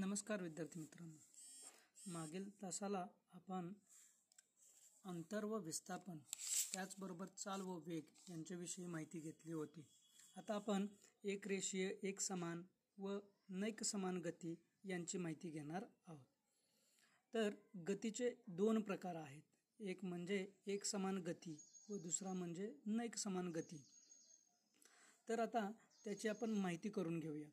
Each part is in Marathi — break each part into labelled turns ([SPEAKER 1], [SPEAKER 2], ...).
[SPEAKER 1] नमस्कार विद्यार्थी मित्रांनो. मागील तासाला आपण अंतर व विस्थापन त्याचबरोबर चाल व वेग यांच्याविषयी माहिती घेतली होती. आता आपण एक रेषीय एक समान व नैक समान गती यांची माहिती घेणार आहोत. तर गतीचे दोन प्रकार आहेत. एक म्हणजे एक समान गती व दुसरा म्हणजे नैक समान गती. तर आता त्याची आपण माहिती करून घेऊया.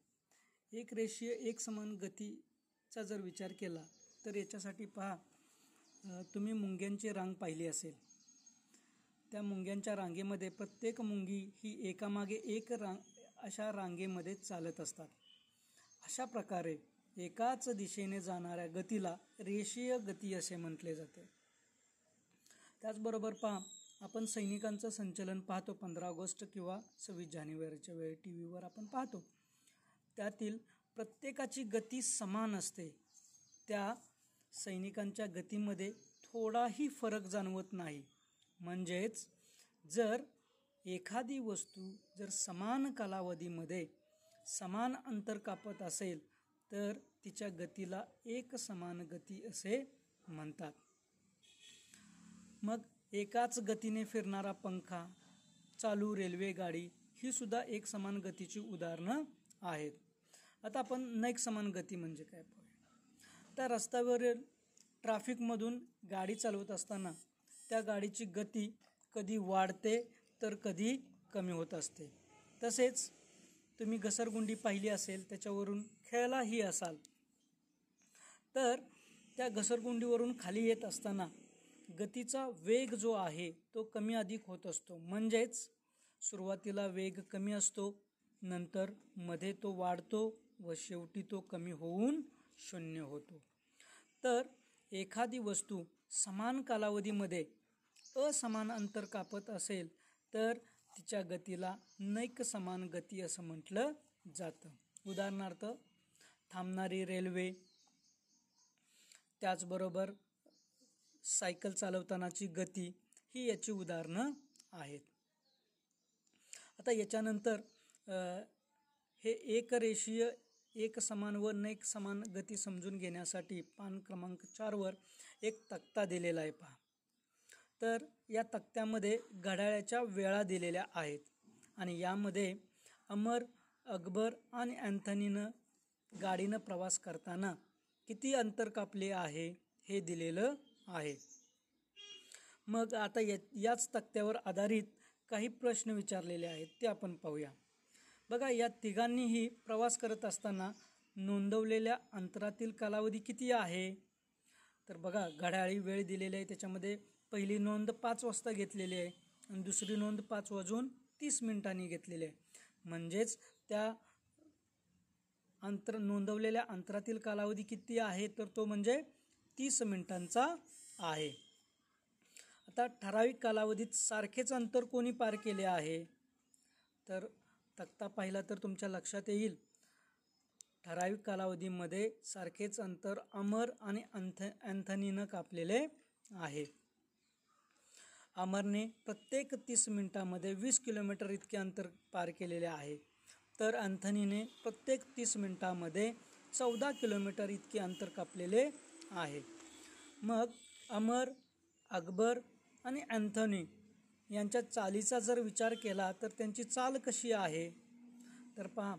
[SPEAKER 1] एक रेषीय एक समान गतीचा जर विचार केला तर याच्यासाठी पहा तुम्ही मुंग्यांची रांग पाहिली असेल. त्या मुंग्यांच्या रांगेमध्ये प्रत्येक मुंगी ही एकामागे एक रांग अशा रांगेमध्ये चालत असतात. अशा प्रकारे एकाच दिशेने जाणाऱ्या गतीला रेषीय गती असे म्हटले जाते. त्याचबरोबर पहा आपण सैनिकांचं संचलन पाहतो पंधरा ऑगस्ट किंवा सव्वीस जानेवारीच्या वेळी टी व्हीवर आपण पाहतो. त्यातील प्रत्येकाची गती समान असते. त्या सैनिकांच्या गतीमध्ये थोडाही फरक जाणवत नाही. म्हणजेच जर एखादी वस्तू जर समान कालावधीमध्ये समान अंतर कापत असेल तर तिच्या गतीला एक समान गती असे म्हणतात. मग एकाच गतीने फिरणारा पंखा चालू रेल्वेगाडी ही सुद्धा एक समान गतीची उदाहरणं आहेत. आता आपण नैक समान गती म्हणजे काय पाहूया. त्या रस्त्यावरील ट्रॅफिकमधून गाडी चालवत असताना त्या गाडीची गती कधी वाढते तर कधी कमी होत असते. तसेच तुम्ही घसरगुंडी पाहिली असेल त्याच्यावरून खेळलाही असाल तर त्या घसरगुंडीवरून खाली येत असताना गतीचा वेग जो आहे तो कमी अधिक होत असतो. म्हणजेच सुरुवातीला वेग कमी असतो नंतर मध्ये तो वाढतो व शेवटी तो कमी होऊन शून्य होतो. तर एखादी वस्तू समान कालावधीमध्ये असमान अंतर कापत असेल तर तिच्या गतीला नैक समान गती असं म्हटलं जातं. उदाहरणार्थ थांबणारी रेल्वे त्याचबरोबर सायकल चालवतानाची गती ही याची उदाहरणं आहेत. आता याच्यानंतर हे एकरेषीय एक समान व नैक समान गती समजून घेण्यासाठी पान क्रमांक चारवर एक तक्ता दिलेला आहे पहा. तर या तक्त्यामध्ये घड्याळाच्या वेळा दिलेल्या आहेत आणि यामध्ये अमर अकबर आणि अँथनीनं गाडीनं प्रवास करताना किती अंतर कापले आहे हे दिलेलं आहे. मग आता या याच तक्त्यावर आधारित काही प्रश्न विचारलेले आहेत ते आपण पाहूया. बघा या तिघांनीही प्रवास करत असताना नोंदवलेल्या अंतरातील कालावधी किती आहे? तर बघा घड्याळी वेळ दिलेली आहे त्याच्यामध्ये पहिली नोंद पाच वाजता घेतलेली आहे आणि दुसरी नोंद पाच वाजून तीस मिनिटांनी घेतलेली आहे. म्हणजेच त्या अंतर नोंदवलेल्या अंतरातील कालावधी किती आहे? तर तो म्हणजे तीस मिनिटांचा आहे. आता ठराविक कालावधीत सारखेच अंतर कोणी पार केले आहे? तर तक्ता पाहिला तर तुमच्या लक्षात येईल. ठराविक कालावधीमध्ये सारखेच अंतर अमर आणि अंथ अँथनीनं कापलेले आहे. अमरने प्रत्येक तीस मिनिटामध्ये वीस किलोमीटर इतके अंतर पार केलेले आहे. तर अँथनीने प्रत्येक तीस मिनिटामध्ये चौदा किलोमीटर इतके अंतर कापलेले आहे. मग अमर अकबर आणि अँथनी यांच्या चालीचा जर विचार केला तर त्यांची चाल कशी आहे? तर पहा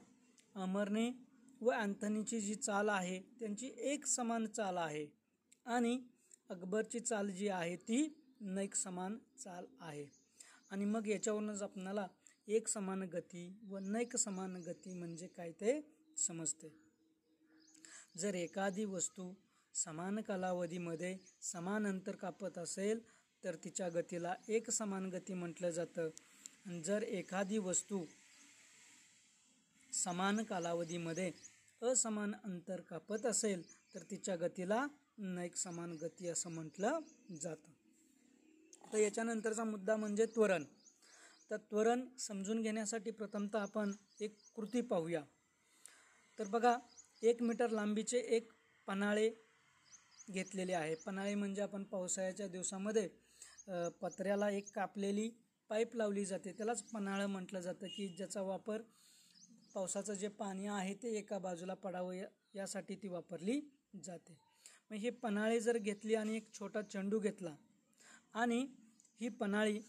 [SPEAKER 1] अमरने व अँथनीची जी चाल आहे त्यांची एक समान चाल आहे. आणि अकबरची चाल जी आहे ती नैक समान चाल आहे. आणि मग याच्यावरूनच आपणाला एक समान गती व नैक समान गती म्हणजे काय ते समजते. जर एखादी वस्तू समान कालावधीमध्ये समान अंतर कापत असेल तर तिच्या गतीला एक समान गती म्हटलं जातं. आणि जर एखादी वस्तू समान कालावधीमध्ये असमान अंतर कापत असेल तर तिच्या गतीला एक समान गती असं म्हटलं जातं. तर याच्यानंतरचा मुद्दा म्हणजे त्वरण. तर त्वरण समजून घेण्यासाठी प्रथमतः आपण एक कृती पाहूया. तर बघा एक मीटर लांबीचे एक पन्हाळे घेतलेले आहे. पन्हाळे म्हणजे आपण पावसाळ्याच्या दिवसामध्ये पत्र्याला एक कापलेली पाईप लावली जाते. त्यालाच पन्हाळं म्हटलं जातं की ज्याचा वापर पावसाचं जे पाणी आहे ते एका बाजूला पडावं या यासाठी ती वापरली जाते. मग हे पन्हाळी जर घेतली आणि एक छोटा चेंडू घेतला आणि ही पन्हाळी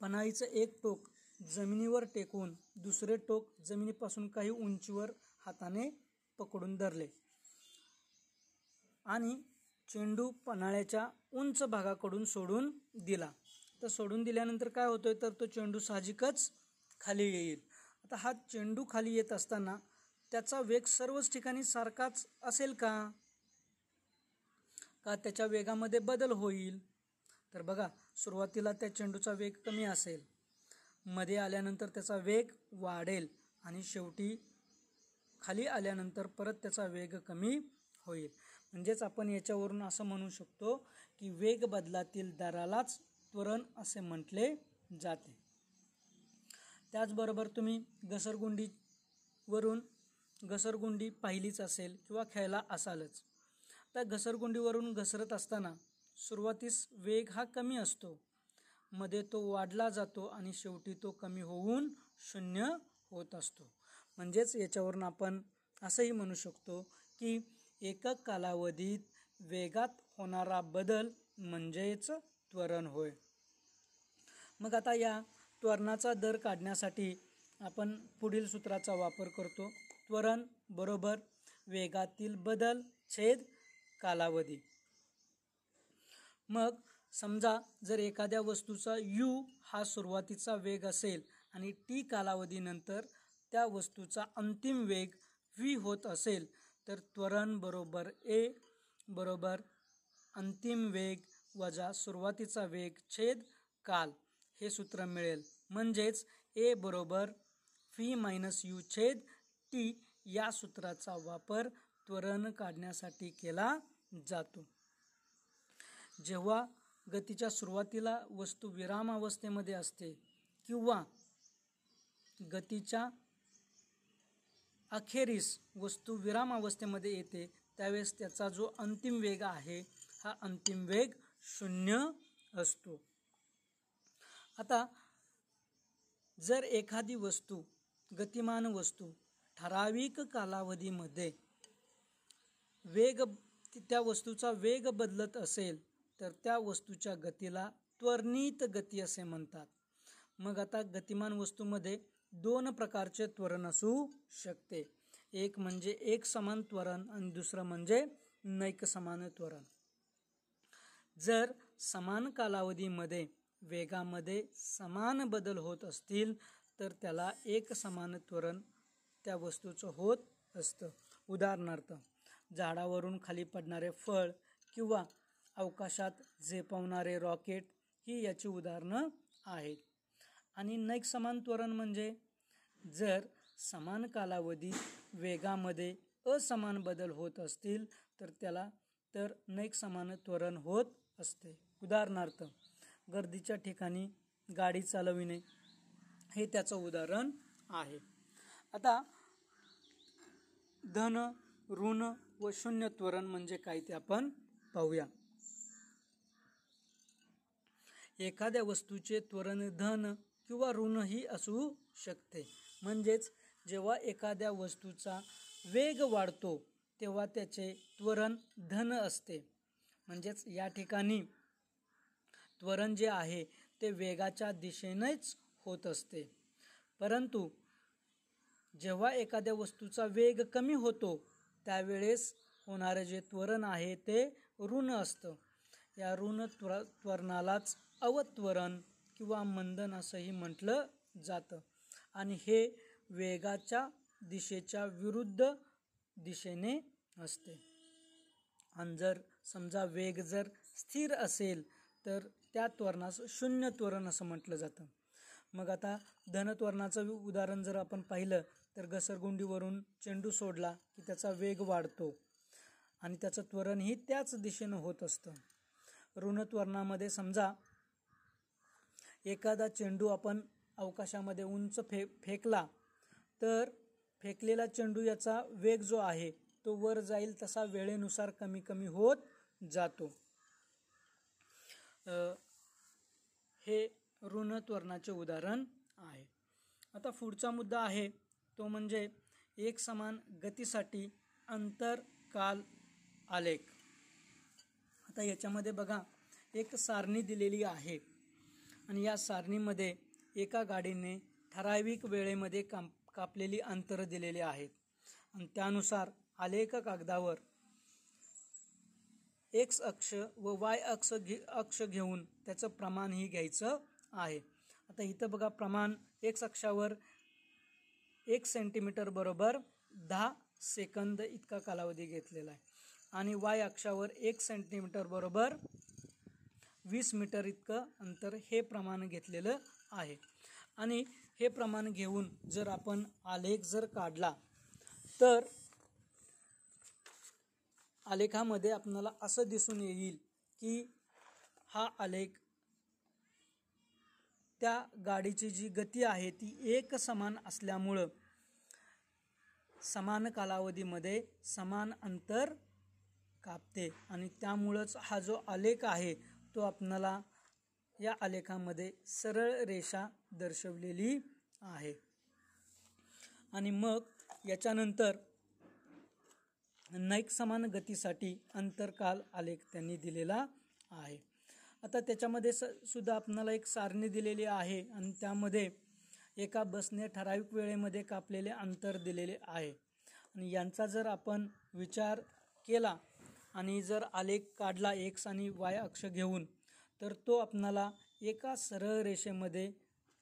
[SPEAKER 1] पन्हाळीचं एक टोक जमिनीवर टेकवून दुसरे टोक जमिनीपासून काही उंचीवर हाताने पकडून धरले. आणि चेंडू पन्हाळ्याच्या उंच भागाकडून सोडून दिला. तर सोडून दिल्यानंतर काय होतोय? तर तो चेंडू साहजिकच खाली येईल. आता हा चेंडू खाली येत असताना त्याचा वेग सर्वच ठिकाणी सारखाच असेल का? का त्याच्या वेगामध्ये बदल होईल? तर बघा सुरुवातीला त्या चेंडूचा वेग कमी असेल. मध्ये आल्यानंतर त्याचा वेग वाढेल आणि शेवटी खाली आल्यानंतर परत त्याचा वेग कमी होईल. म्हणजेच आपण याच्यावरून असं म्हणू शकतो की वेग बदलातील दरालाच त्वरण असे म्हटले जाते. त्याचबरोबर तुम्ही घसरगुंडीवरून घसरगुंडी पाहिलीच असेल किंवा खेळला असालच. त्या घसरगुंडीवरून घसरत असताना सुरुवातीस वेग हा कमी असतो. मध्ये तो वाढला जातो आणि शेवटी तो कमी होऊन शून्य होत असतो. म्हणजेच याच्यावरून आपण असंही म्हणू शकतो की एकक कालावधीत वेगात होणारा बदल म्हणजेच त्वरण होय. मग आता या त्वरणाचा दर काढण्यासाठी आपण पुढील सूत्राचा वापर करतो. त्वरण बरोबर वेगातील बदल छेद कालावधी. मग समजा जर एखाद्या वस्तूचा यू हा सुरुवातीचा वेग असेल आणि टी कालावधीनंतर त्या वस्तूचा अंतिम वेग व्ही होत असेल तर त्वरण बरोबर ए बरोबर अंतिम वेग वजा सुरुवातीचा वेग छेद काल हे सूत्र मिळेल. म्हणजेच ए बरोबर फी मायनस यू छेद टी या सूत्राचा वापर त्वरण काढण्यासाठी केला जातो. जेव्हा गतीच्या सुरुवातीला वस्तू विरामावस्थेमध्ये असते किंवा गतीच्या अखेरीस वस्तू विरामावस्थेमध्ये येते त्यावेळेस त्याचा जो अंतिम वेग आहे हा अंतिम वेग शून्य असतो. आता जर एखादी वस्तू गतिमान वस्तू ठराविक कालावधीमध्ये वेग त्या वस्तूचा वेग बदलत असेल तर त्या वस्तूच्या गतीला त्वरणित गती असे म्हणतात. मग आता गतिमान वस्तूमध्ये दोन प्रकारचे त्वरण असू शकते. एक म्हणजे एक समान त्वरण आणि दुसरं म्हणजे नैक समान त्वरण. जर समान कालावधीमध्ये वेगामध्ये समान बदल होत असतील तर त्याला एक समान त्वरण त्या वस्तूचं होत असतं. उदाहरणार्थ झाडावरून खाली पडणारे फळ किंवा अवकाशात झेपवणारे रॉकेट ही याची उदाहरणं आहेत. आणि नैक समान त्वरण म्हणजे जर समान कालावधीत वेगामध्ये असमान बदल होत असतील तर त्याला तर नैक समान त्वरण होत असते. उदाहरणार्थ गर्दीच्या ठिकाणी गाडी चालविणे हे त्याचं उदाहरण आहे. आता धन ऋण व शून्य त्वरण म्हणजे काय ते आपण पाहूया. एखाद्या वस्तूचे त्वरण धन किंवा ऋणही असू शकते. म्हणजेच जेव्हा एखाद्या वस्तूचा वेग वाढतो तेव्हा त्याचे त्वरण धन असते. म्हणजेच या ठिकाणी त्वरण जे आहे ते वेगाच्या दिशेनेच होत असते. परंतु जेव्हा एखाद्या वस्तूचा वेग कमी होतो त्यावेळेस होणारे जे त्वरण आहे ते ऋण असतं. या ऋण त्वर त्वरणालाच अवत्वरण किंवा मंदन असंही म्हटलं जातं. आणि हे वेगाच्या दिशेच्या विरुद्ध दिशेने असते. आणि जर समजा वेग जर स्थिर असेल तर त्या त्वरणास शून्य त्वरण असं म्हटलं जातं. मग आता धनत्वरणाचं उदाहरण जर आपण पाहिलं तर घसरगुंडीवरून चेंडू सोडला की त्याचा वेग वाढतो आणि त्याचं त्वरणही त्याच दिशेनं होत असतं. ऋणत्वरणामध्ये समजा एखादा चेंडू आपण अवकाशामध्ये उंच फे फेकला तर फेकलेला चेंडू याचा वेग जो आहे तो वर जाईल तसा वेळेनुसार कमी कमी होत जातो. हे ऋणत्वरणाचे उदाहरण आहे. आता पुढचा मुद्दा आहे तो म्हणजे एक समान गतीसाठी अंतरकाल आलेख. आता याच्यामध्ये बघा एक सारणी दिलेली आहे आणि या सारणीमध्ये एका गाडीने ठराविक वेळेमध्ये काम कापलेली अंतरं दिलेली आहेत. आणि त्यानुसार आलेख कागदावर एक्स अक्ष व वाय अक्ष घे अक्ष घेऊन त्याचं प्रमाणही घ्यायचं आहे. आता इथं बघा प्रमाण एक्स अक्षावर एक सेंटीमीटर बरोबर दहा सेकंद इतका कालावधी घेतलेला आहे. आणि वाय अक्षावर एक सेंटीमीटर बरोबर वीस मीटर इतकं अंतर हे प्रमाण घेतलेलं आहे. आणि हे प्रमाण घेऊन जर आपण आलेख जर काढला तर आलेखामध्ये आपणाला असं दिसून येईल की हा आलेख त्या गाडीची जी गती आहे ती एक समान असल्यामुळं समान कालावधीमध्ये समान अंतर कापते. आणि त्यामुळंच हा जो आलेख आहे तो आपणाला या आलेखामध्ये सरळ रेषा दर्शवलेली आहे. आणि मग याच्यानंतर नैक समान गतीसाठी अंतरकाल आलेख त्यांनी दिलेला आहे. आता त्याच्यामध्ये स सुद्धा आपणाला एक सारणी दिलेली आहे आणि त्यामध्ये एका बसने ठराविक वेळेमध्ये कापलेले अंतर दिलेले आहे. आणि यांचा जर आपण विचार केला आणि जर आलेख काढला एक्स आणि वाय अक्ष घेऊन तर तो आपणाला एका सरळ रेषेमध्ये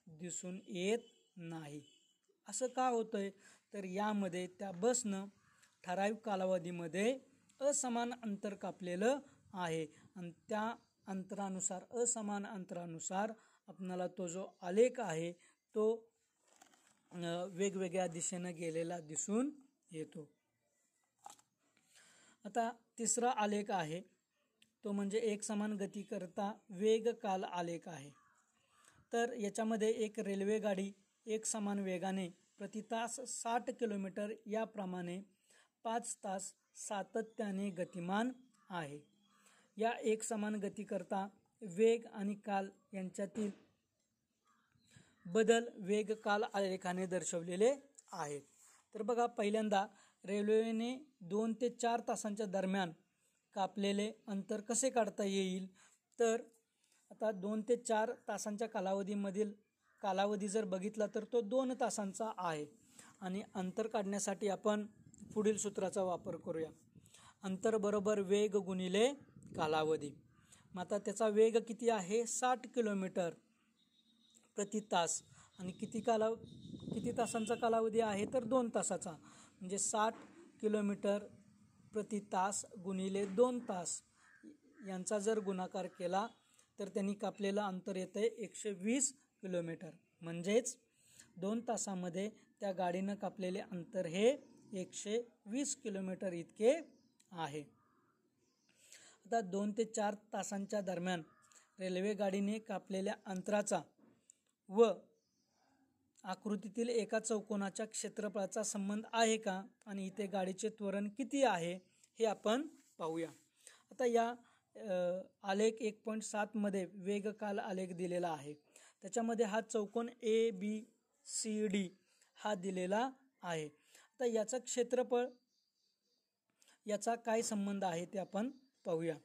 [SPEAKER 1] दिसून येत नाही. असं का होतं आहे तर यामध्ये त्या बसनं ठराविक कालावधीमध्ये असमान अंतर कापलेलं आहे. आणि त्या अंतरानुसार असमान अंतरानुसार आपणाला तो जो आलेख आहे तो वेगवेगळ्या दिशेनं गेलेला दिसून येतो. आता तिसरा आलेख आहे. तो म्हणजे एक समान गती करता वेग काल आलेख आहे. तर याच्यामध्ये एक रेल्वे गाडी एक समान वेगाने प्रति तास साठ किलोमीटर याप्रमाणे पाच तास सातत्याने गतिमान आहे. या एक समान गतीकरता वेग आणि काल यांच्यातील बदल वेग काल आलेखाने दर्शवलेले आहेत. तर बघा पहिल्यांदा रेल्वेने दोन ते चार तासांच्या दरम्यान कापलेले अंतर कसे काढता येईल? तर आता दोन ते चार तासांच्या कालावधीमधील कालावधी जर बघितला तर तो दोन तासांचा आहे. आणि अंतर काढण्यासाठी आपण पुढील सूत्राचा वापर करूया. अंतर बरोबर वेग गुणिले कालावधी. मग आता त्याचा वेग किती आहे? साठ किलोमीटर प्रति तास. आणि किती काला किती तासांचा कालावधी आहे? तर दोन तासाचा. म्हणजे साठ किलोमीटर प्रति तास गुणिले दोन तास. यांचा जर गुणाकार केला तर त्यांनी कापलेलं अंतर येतं आहे एकशे वीस किलोमीटर. म्हणजेच दोन तासामध्ये त्या गाडीनं कापलेले अंतर हे एकशे वीस किलोमीटर इतके आहे. आता दोन ते चार तासांच्या दरम्यान रेल्वे गाडीने कापलेल्या अंतराचा व आकृतीतील एका चौकोनाच्या क्षेत्रफळाचा संबंध आहे का आणि इथे गाडीचे त्वरण किती आहे हे आपण पाहूया. आता या आलेख एक पॉईंट सातमध्ये वेगकाल आलेख दिलेला आहे. त्याच्यामध्ये हा चौकोन ए बी सी डी हा दिलेला आहे. तर याचं क्षेत्रफळ याचा काय संबंध आहे ते आपण पाहूया.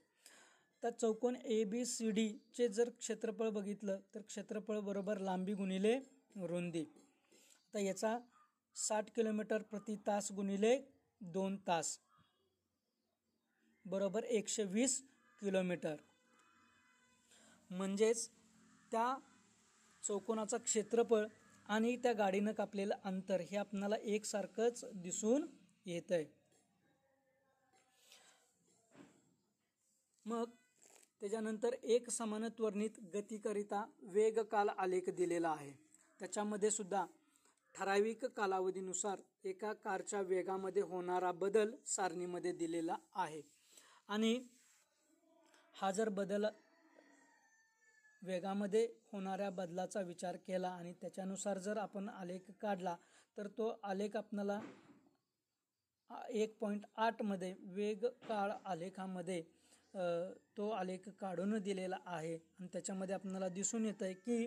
[SPEAKER 1] तर चौकोन ए बी सी डीचे जर क्षेत्रफळ बघितलं तर क्षेत्रफळ बरोबर लांबी गुणिले रुंदी. आता याचा साठ किलोमीटर प्रति तास गुणिले दोन तास बरोबर एकशे वीस किलोमीटर. म्हणजेच त्या चौकोनाचं क्षेत्रफळ आणि त्या गाडीनं कापलेलं अंतर हे आपणाला एकसारखंच दिसून येत आहे मग त्याच्यानंतर एक समान गतीकरिता गतीकरिता वेगकाल आलेख दिलेला आहे. त्याच्यामध्ये सुद्धा ठराविक कालावधीनुसार एका कारच्या वेगामध्ये होणारा बदल सारणीमध्ये दिलेला आहे. आणि हा जर बदल वेगामध्ये होणाऱ्या बदलाचा विचार केला आणि त्याच्यानुसार जर आपण आलेख काढला तर तो आलेख आपणाला एक पॉईंट आठमध्ये वेग काळ आलेखामध्ये तो आलेख काढून दिलेला आहे. आणि त्याच्यामध्ये आपल्याला दिसून येतं आहे की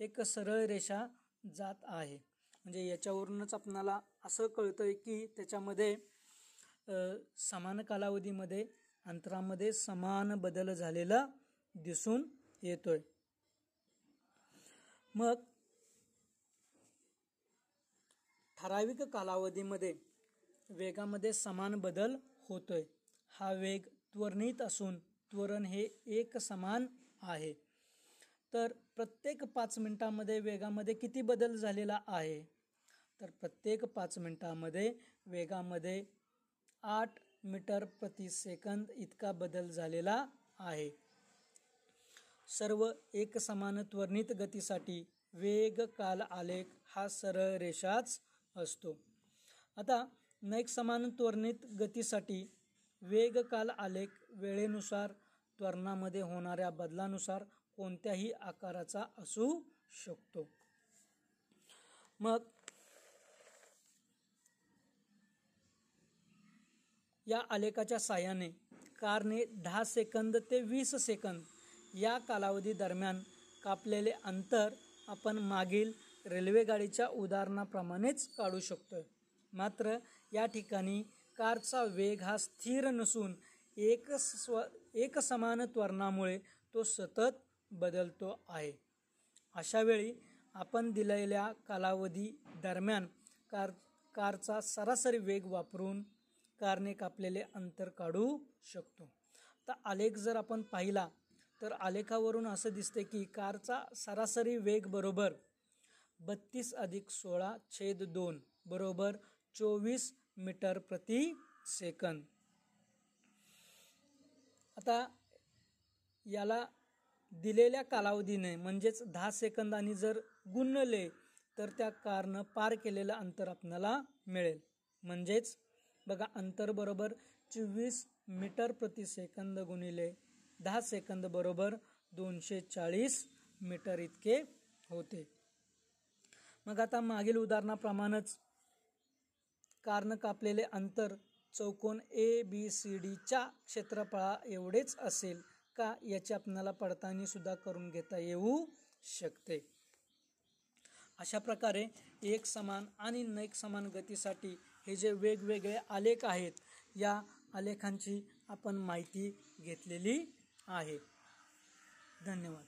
[SPEAKER 1] एक सरळ रेषा जात आहे. म्हणजे याच्यावरूनच आपणाला असं कळतं आहे की त्याच्यामध्ये समान कालावधीमध्ये अंतरामध्ये समान बदल झालेला दिसून येतोय. मग ठराविक कालावधीमध्ये वेगामध्ये समान बदल होतोय. हा वेग त्वरणित असून त्वरण हे एक समान आहे. तर प्रत्येक पाच मिनटामध्ये वेगामध्ये किती बदल झालेला आहे? तर प्रत्येक पाच मिनटामध्ये वेगामध्ये आठ मीटर प्रति सेकंद इतका बदल झालेला आहे. सर्व एकसमान त्वरणित गतीसाठी वेग काल आलेख हा सरळ रेषाच असतो. आता नैक समान त्वरणित गतीसाठी वेग काल आलेख वेळेनुसार त्वरणामध्ये होणाऱ्या बदलानुसार कोणत्याही आकाराचा असू शकतो. मग या आलेखाच्या साहाय्याने कारने दहा सेकंद ते वीस सेकंद या कालावधी दरम्यान कापलेले अंतर आपण मागील रेल्वेगाडीच्या उदाहरणाप्रमाणेच काढू शकतो मात्र या ठिकाणी कारचा वेग हा स्थिर नसून एक स्व एकसमान त्वरणामुळे तो सतत बदलतो आहे. अशा वेळी आपण दिलेल्या कालावधी दरम्यान कार कारचा सरासरी वेग वापरून कारने कापलेले अंतर काढू शकतो. तर आलेख जर आपण पाहिला तर आलेखावरून असं दिसते की कारचा सरासरी वेग बरोबर बत्तीस अधिक सोळा छेद दोन बरोबर चोवीस मीटर प्रति सेकंद. आता याला दिलेल्या कालावधीने म्हणजेच दहा सेकंदांनी जर गुणले तर त्या कारनं पार केलेलं अंतर आपल्याला मिळेल. म्हणजेच बघा अंतर बरोबर चोवीस मीटर प्रति सेकंद गुणिले दहा सेकंद बरोबर दोनशे चाळीस मीटर इतके होते. मग आता मागील उदाहरणाप्रमाणेच कारण कापलेले अंतर चौकोन ए बी सी डीच्या क्षेत्रफळा एवढेच असेल का याची आपल्याला पडताळणी सुद्धा करून घेता येऊ शकते. अशा प्रकारे एक समान आणि नैक समान गतीसाठी हे जे वेगवेगळे आलेख आहेत या आलेखांची आपण माहिती घेतलेली आहे. धन्यवाद.